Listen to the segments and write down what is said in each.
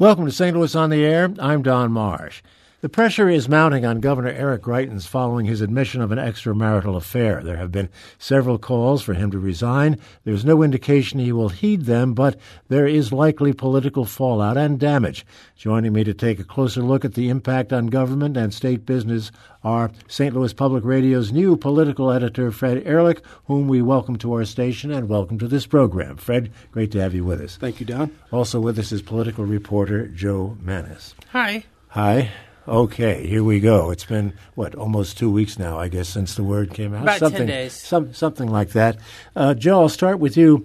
Welcome to St. Louis on the Air. I'm Don Marsh. The pressure is mounting on Governor Eric Greitens following his admission of an extramarital affair. There have been several calls for him to resign. There's no indication he will heed them, but there is likely political fallout and damage. Joining me to take a closer look at the impact on government and state business are St. Louis Public Radio's new political editor, Fred Ehrlich, whom we welcome to our station and welcome to this program. Fred, great to have you with us. Thank you, Don. Also with us is political reporter Jo Mannies. Hi. Hi. Okay, here we go. It's been what almost two weeks now, I guess, since the word came out. About something, ten days. Some, something like that. Uh, Jo, I'll start with you.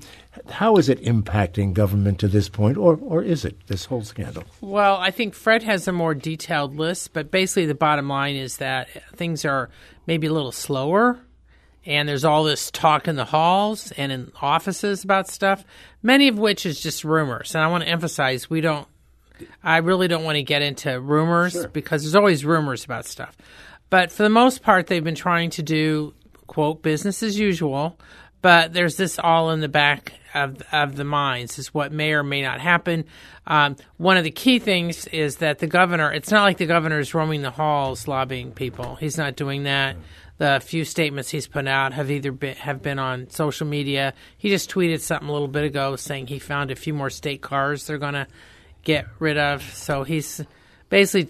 How is it impacting government to this point, or or is it this whole scandal? Well, I think Fred has a more detailed list, but basically the bottom line is that things are maybe a little slower, and there's all this talk in the halls and in offices about stuff, many of which is just rumors. And I want to emphasize we don't I really don't want to get into rumors Sure. because there's always rumors about stuff. But for the most part, they've been trying to do, quote, business as usual. But there's this all in the back of, of the minds is what may or may not happen. Um, one of the key things is that the governor, it's not like the governor is roaming the halls lobbying people. He's not doing that. The few statements he's put out have either been, have been on social media. He just tweeted something a little bit ago saying he found a few more state cars they're going to get rid of. So he's basically,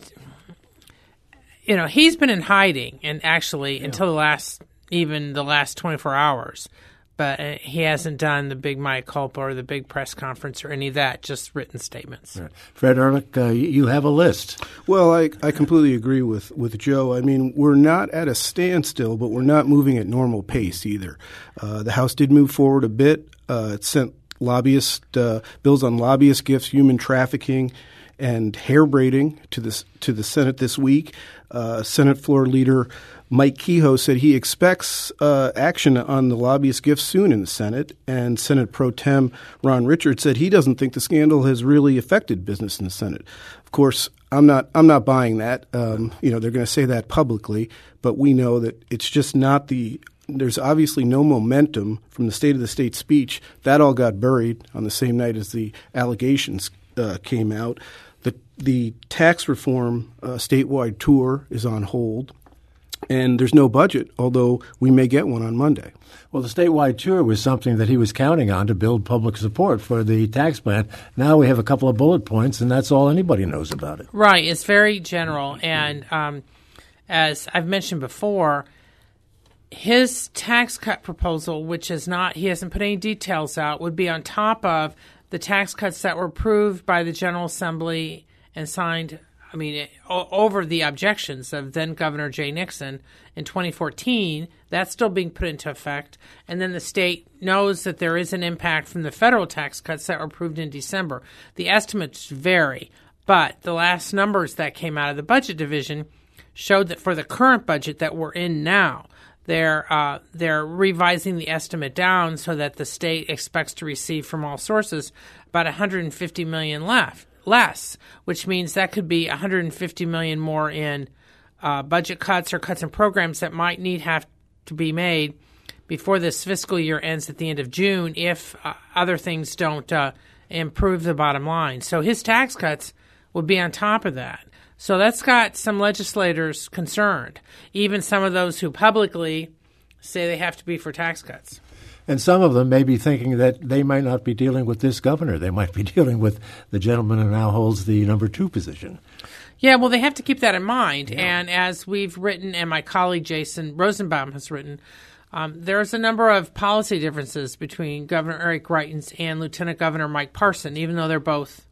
you know, he's been in hiding, and actually until the last, even the last 24 hours. But uh, he hasn't done the big mea culpa or the big press conference or any of that, just written statements. Fred Ehrlich, uh, you have a list. Well, I, I completely agree with, with Jo. I mean, we're not at a standstill, but we're not moving at normal pace either. Uh, the House did move forward a bit. Uh, it sent lobbyist uh, bills on lobbyist gifts, human trafficking, and hair braiding to the to the Senate this week. Uh, Senate Floor Leader Mike Kehoe said he expects uh, action on the lobbyist gifts soon in the Senate, and Senate Pro Tem Ron Richards said he doesn't think the scandal has really affected business in the Senate. Of course, I'm not I'm not buying that. Um, you know, they're going to say that publicly, but we know that it's just not the there's obviously no momentum from the State of the State speech. That all got buried on the same night as the allegations uh, came out. The the tax reform uh, statewide tour is on hold, and there's no budget. Although we may get one on Monday. Well, the statewide tour was something that he was counting on to build public support for the tax plan. Now we have a couple of bullet points, and that's all anybody knows about it. Right. It's very general. And um, as I've mentioned before, his tax cut proposal, which is not, he hasn't put any details out, would be on top of the tax cuts that were approved by the General Assembly and signed, I mean, over the objections of then Governor Jay Nixon in 2014. That's still being put into effect. And then the state knows that there is an impact from the federal tax cuts that were approved in December. The estimates vary, but the last numbers that came out of the budget division showed that for the current budget that we're in now, they're uh, they're revising the estimate down so that the state expects to receive from all sources about 150 million left less, which means that could be 150 million more in uh, budget cuts or cuts in programs that might need have to be made before this fiscal year ends at the end of June if uh, other things don't uh, improve the bottom line. So his tax cuts would be on top of that. So that's got some legislators concerned, even some of those who publicly say they have to be for tax cuts. And some of them may be thinking that they might not be dealing with this governor. They might be dealing with the gentleman who now holds the number two position. Yeah, well, they have to keep that in mind. And as we've written, and my colleague Jason Rosenbaum has written, um, there's a number of policy differences between Governor Eric Greitens and Lieutenant Governor Mike Parson, even though they're both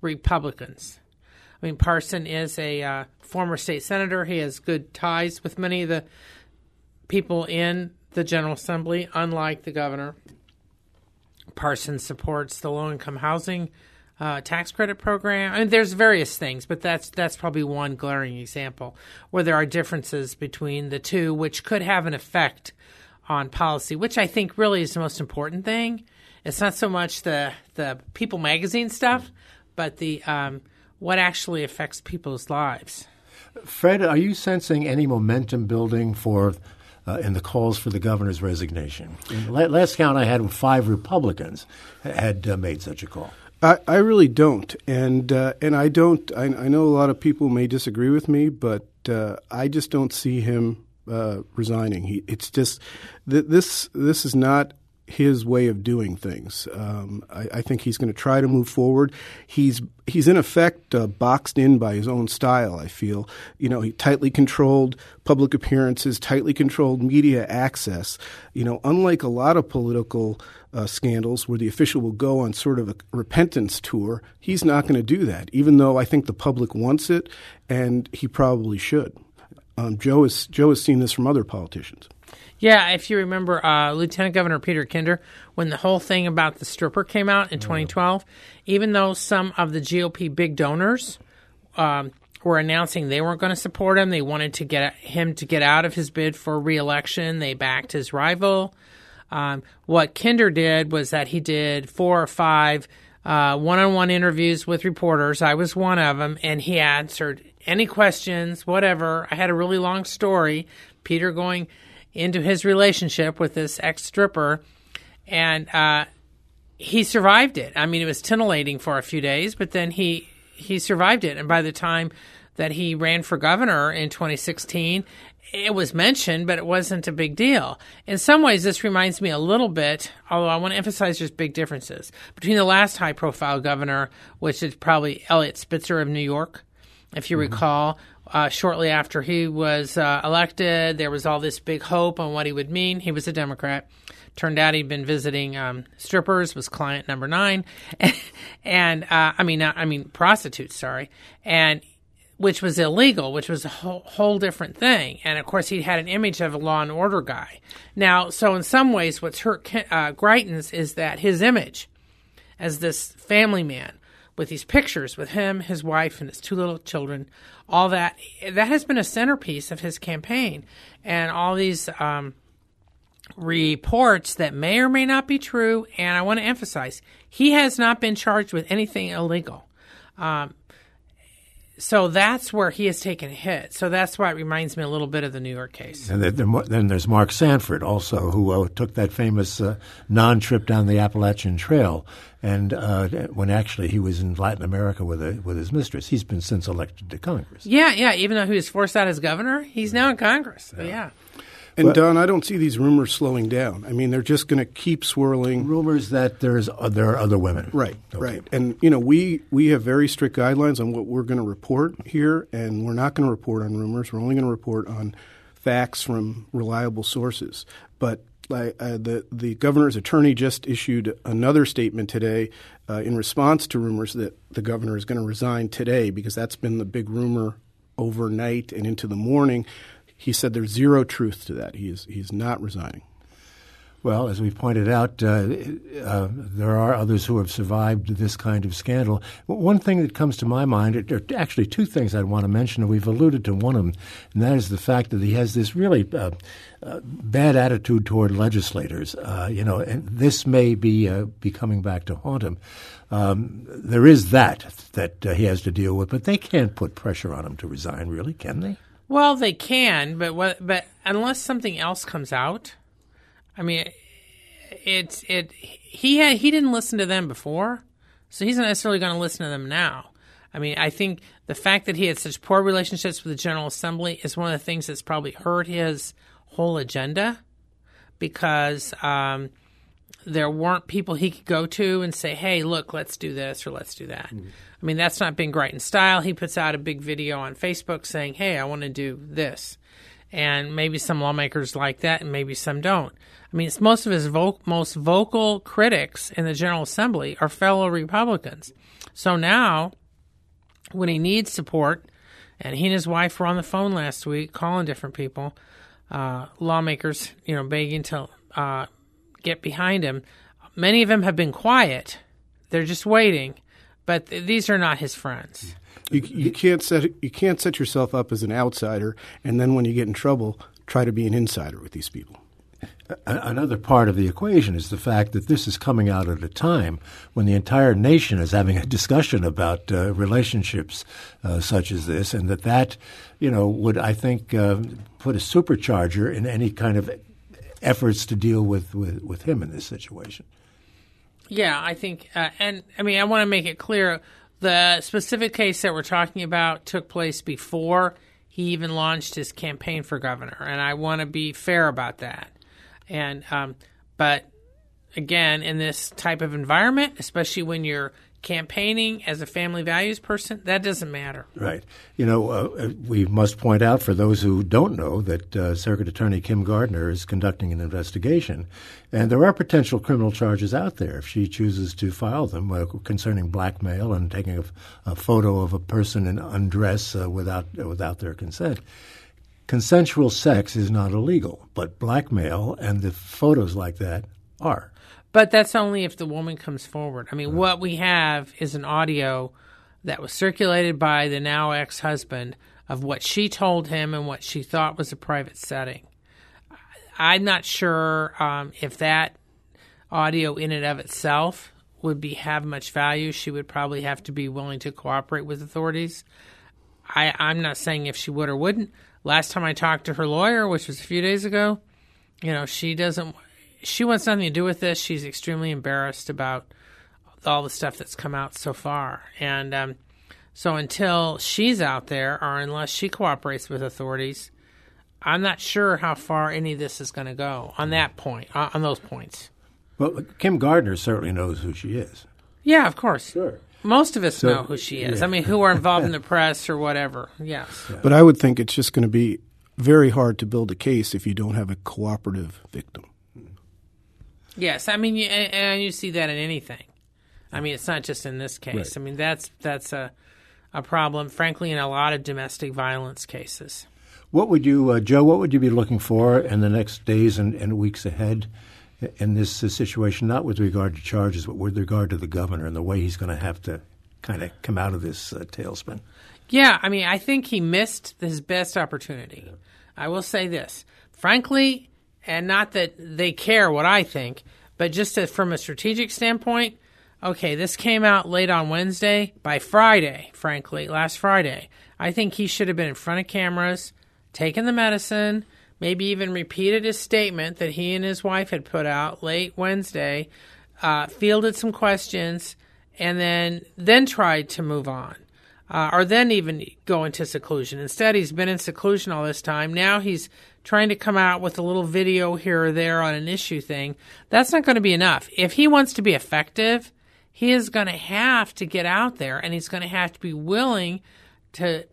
Republicans. I mean, Parson is a uh, former state senator. He has good ties with many of the people in the General Assembly, unlike the governor. Parson supports the low income housing uh, tax credit program. I mean, there's various things, but that's that's probably one glaring example where there are differences between the two, which could have an effect on policy. Which I think really is the most important thing. It's not so much the the People magazine stuff, but the um, what actually affects people's lives. Fred, are you sensing any momentum building for uh, in the calls for the governor's resignation? La- last count I had, five Republicans had uh, made such a call. I, I really don't, and uh, and I don't. I, I, know a lot of people may disagree with me, but uh, I just don't see him uh, resigning. He, it's just th- this. This is not his way of doing things. Um, I, I, think he's going to try to move forward. He's he's in effect uh, boxed in by his own style. I feel you know he tightly controlled public appearances, tightly controlled media access. You know, unlike a lot of political uh, scandals where the official will go on sort of a repentance tour, he's not going to do that. Even though I think the public wants it, and he probably should. Um, Jo has Jo has seen this from other politicians. Yeah, if you remember, uh, Lieutenant Governor Peter Kinder, when the whole thing about the stripper came out in 2012, even though some of the GOP big donors um, were announcing they weren't going to support him, they wanted to get him to get out of his bid for reelection. They backed his rival. Um, what Kinder did was that he did four or five uh, one-on-one interviews with reporters. I was one of them, and he answered any questions, whatever. I had a really long story. Peter going into his relationship with this ex stripper, and uh, he survived it. I mean, it was titillating for a few days, but then he he survived it. And by the time that he ran for governor in 2016, it was mentioned, but it wasn't a big deal. In some ways, this reminds me a little bit, although I want to emphasize there's big differences between the last high profile governor, which is probably Eliot Spitzer of New York, if you mm-hmm. recall, uh, shortly after he was uh, elected, there was all this big hope on what he would mean. He was a Democrat. Turned out he'd been visiting um, strippers, was client number nine, and uh, I mean, I mean prostitutes. Sorry, and which was illegal, which was a whole, whole, different thing. And of course, he had an image of a law and order guy. Now, so in some ways, what's hurt uh, Greitens is that his image as this family man with these pictures with him, his wife, and his two little children, all that, that has been a centerpiece of his campaign. And all these um, reports that may or may not be true, and I want to emphasize, he has not been charged with anything illegal. Um, so that's where he has taken a hit. So that's why it reminds me a little bit of the New York case. And then there's Mark Sanford also, who uh, took that famous uh, non-trip down the Appalachian Trail, and uh, when actually he was in Latin America with a, with his mistress. He's been since elected to Congress. Yeah, yeah. Even though he was forced out as governor, he's now in Congress. So, yeah. And but, Don, I don't see these rumors slowing down. I mean, they're just going to keep swirling. Rumors that there's uh, there are other women. Right, okay. right. And you know, we we have very strict guidelines on what we're going to report here, and we're not going to report on rumors. We're only going to report on facts from reliable sources. But uh, the the governor's attorney just issued another statement today uh, in response to rumors that the governor is going to resign today because that's been the big rumor overnight and into the morning. He said there's zero truth to that. He is he's not resigning. Well, as we pointed out, uh, uh, there are others who have survived this kind of scandal. One thing that comes to my mind, there actually two things I'd want to mention, and we've alluded to one of them, and that is the fact that he has this really uh, uh bad attitude toward legislators. Uh, you know, and this may be uh, be coming back to haunt him. Um, there is that that he has to deal with, but they can't put pressure on him to resign, really, can they? Well, they can, but what, but unless something else comes out, I mean, it's it. He had he didn't listen to them before, so he's not necessarily going to listen to them now. I mean, I think the fact that he had such poor relationships with the General Assembly is one of the things that's probably hurt his whole agenda, because um, there weren't people he could go to and say, "Hey, look, let's do this or let's do that." Mm-hmm. I mean, that's not been in style. He puts out a big video on Facebook saying, "Hey, I want to do this," and maybe some lawmakers like that, and maybe some don't. I mean, most of his vo- most vocal critics in the General Assembly are fellow Republicans. So now, when he needs support, and he and his wife were on the phone last week calling different people, uh, lawmakers, you know, begging to uh, get behind him. Many of them have been quiet; they're just waiting but th- these are not his friends. You, you can't set you can't set yourself up as an outsider, and then when you get in trouble, try to be an insider with these people. Another part of the equation is the fact that this is coming out at a time when the entire nation is having a discussion about uh, relationships uh, such as this, and that that, you know, would I think uh, put a supercharger in any kind of efforts to deal with, with, with him in this situation. Yeah, I think, uh, and I mean, I want to make it clear the specific case that we're talking about took place before he even launched his campaign for governor, and I want to be fair about that. And um, but again, in this type of environment, especially when you're campaigning as a family values person, that doesn't matter. Right. You know, uh, we must point out for those who don't know that uh, Circuit Attorney Kim Gardner is conducting an investigation, and there are potential criminal charges out there if she chooses to file them uh, concerning blackmail and taking a, a, photo of a person in undress uh, without without their consent. Consensual sex is not illegal, but blackmail and the photos like that are. But that's only if the woman comes forward. I mean, right. what we have is an audio that was circulated by the now ex husband of what she told him and what she thought was a private setting. I'm not sure um, if that audio in and of itself would be have much value. She would probably have to be willing to cooperate with authorities. I, I'm not saying if she would or wouldn't. Last time I talked to her lawyer, which was a few days ago, you know, she doesn't she wants nothing to do with this. She's extremely embarrassed about all the stuff that's come out so far. And um, so until she's out there, or unless she cooperates with authorities, I'm not sure how far any of this is going to go on that point, on those points. Well, Kim Gardner certainly knows who she is. Yeah, of course. Sure. Most of us so, know who she is. Yeah. I mean, who are involved in the press or whatever. Yes. Yeah. But I would think it's just going to be very hard to build a case if you don't have a cooperative victim. Yes, I mean, you, and you see that in anything. I mean, it's not just in this case. Right. I mean, that's that's a a problem, frankly, in a lot of domestic violence cases. What would you, uh, Jo? What would you be looking for in the next days and, and weeks ahead in this uh, situation? Not with regard to charges, but with regard to the governor and the way he's going to have to kind of come out of this uh, tailspin. Yeah, I mean, I think he missed his best opportunity. I will say this, frankly and not that they care what I think, but just to, from a strategic standpoint, okay, this came out late on Wednesday. By Friday, frankly, last Friday, I think he should have been in front of cameras, taken the medicine, maybe even repeated his statement that he and his wife had put out late Wednesday, uh, fielded some questions, and then then tried to move on. Uh, or then even go into seclusion. Instead, he's been in seclusion all this time. Now he's trying to come out with a little video here or there on an issue thing, that's not going to be enough. If he wants to be effective, he is going to have to get out there and he's going to have to be willing to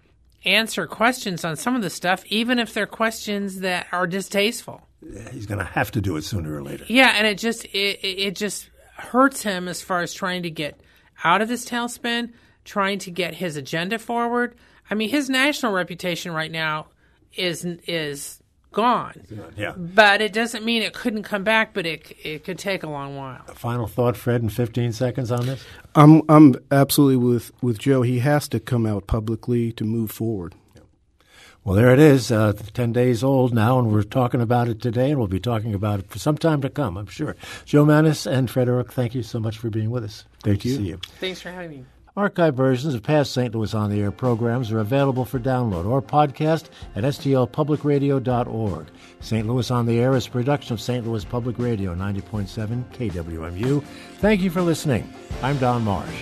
answer questions on some of the stuff, even if they're questions that are distasteful. Yeah, he's going to have to do it sooner or later. Yeah, and it just it, it just hurts him as far as trying to get out of this tailspin, trying to get his agenda forward. I mean, his national reputation right now is is gone. Yeah. But it doesn't mean it couldn't come back, but it it could take a long while. A final thought, Fred, in 15 seconds on this? I'm I'm absolutely with with Jo. He has to come out publicly to move forward. Well, there it is, uh, 10 days old now, and we're talking about it today, and we'll be talking about it for some time to come, I'm sure. Jo Mannies and Fred Ehrlich, thank you so much for being with us. Thank you. see you. Thanks for having me. Archive versions of past St. Louis on the Air programs are available for download or podcast at stlpublicradio.org. St. Louis on the Air is a production of St. Louis Public Radio 90.7 KWMU. Thank you for listening. I'm Don Marsh.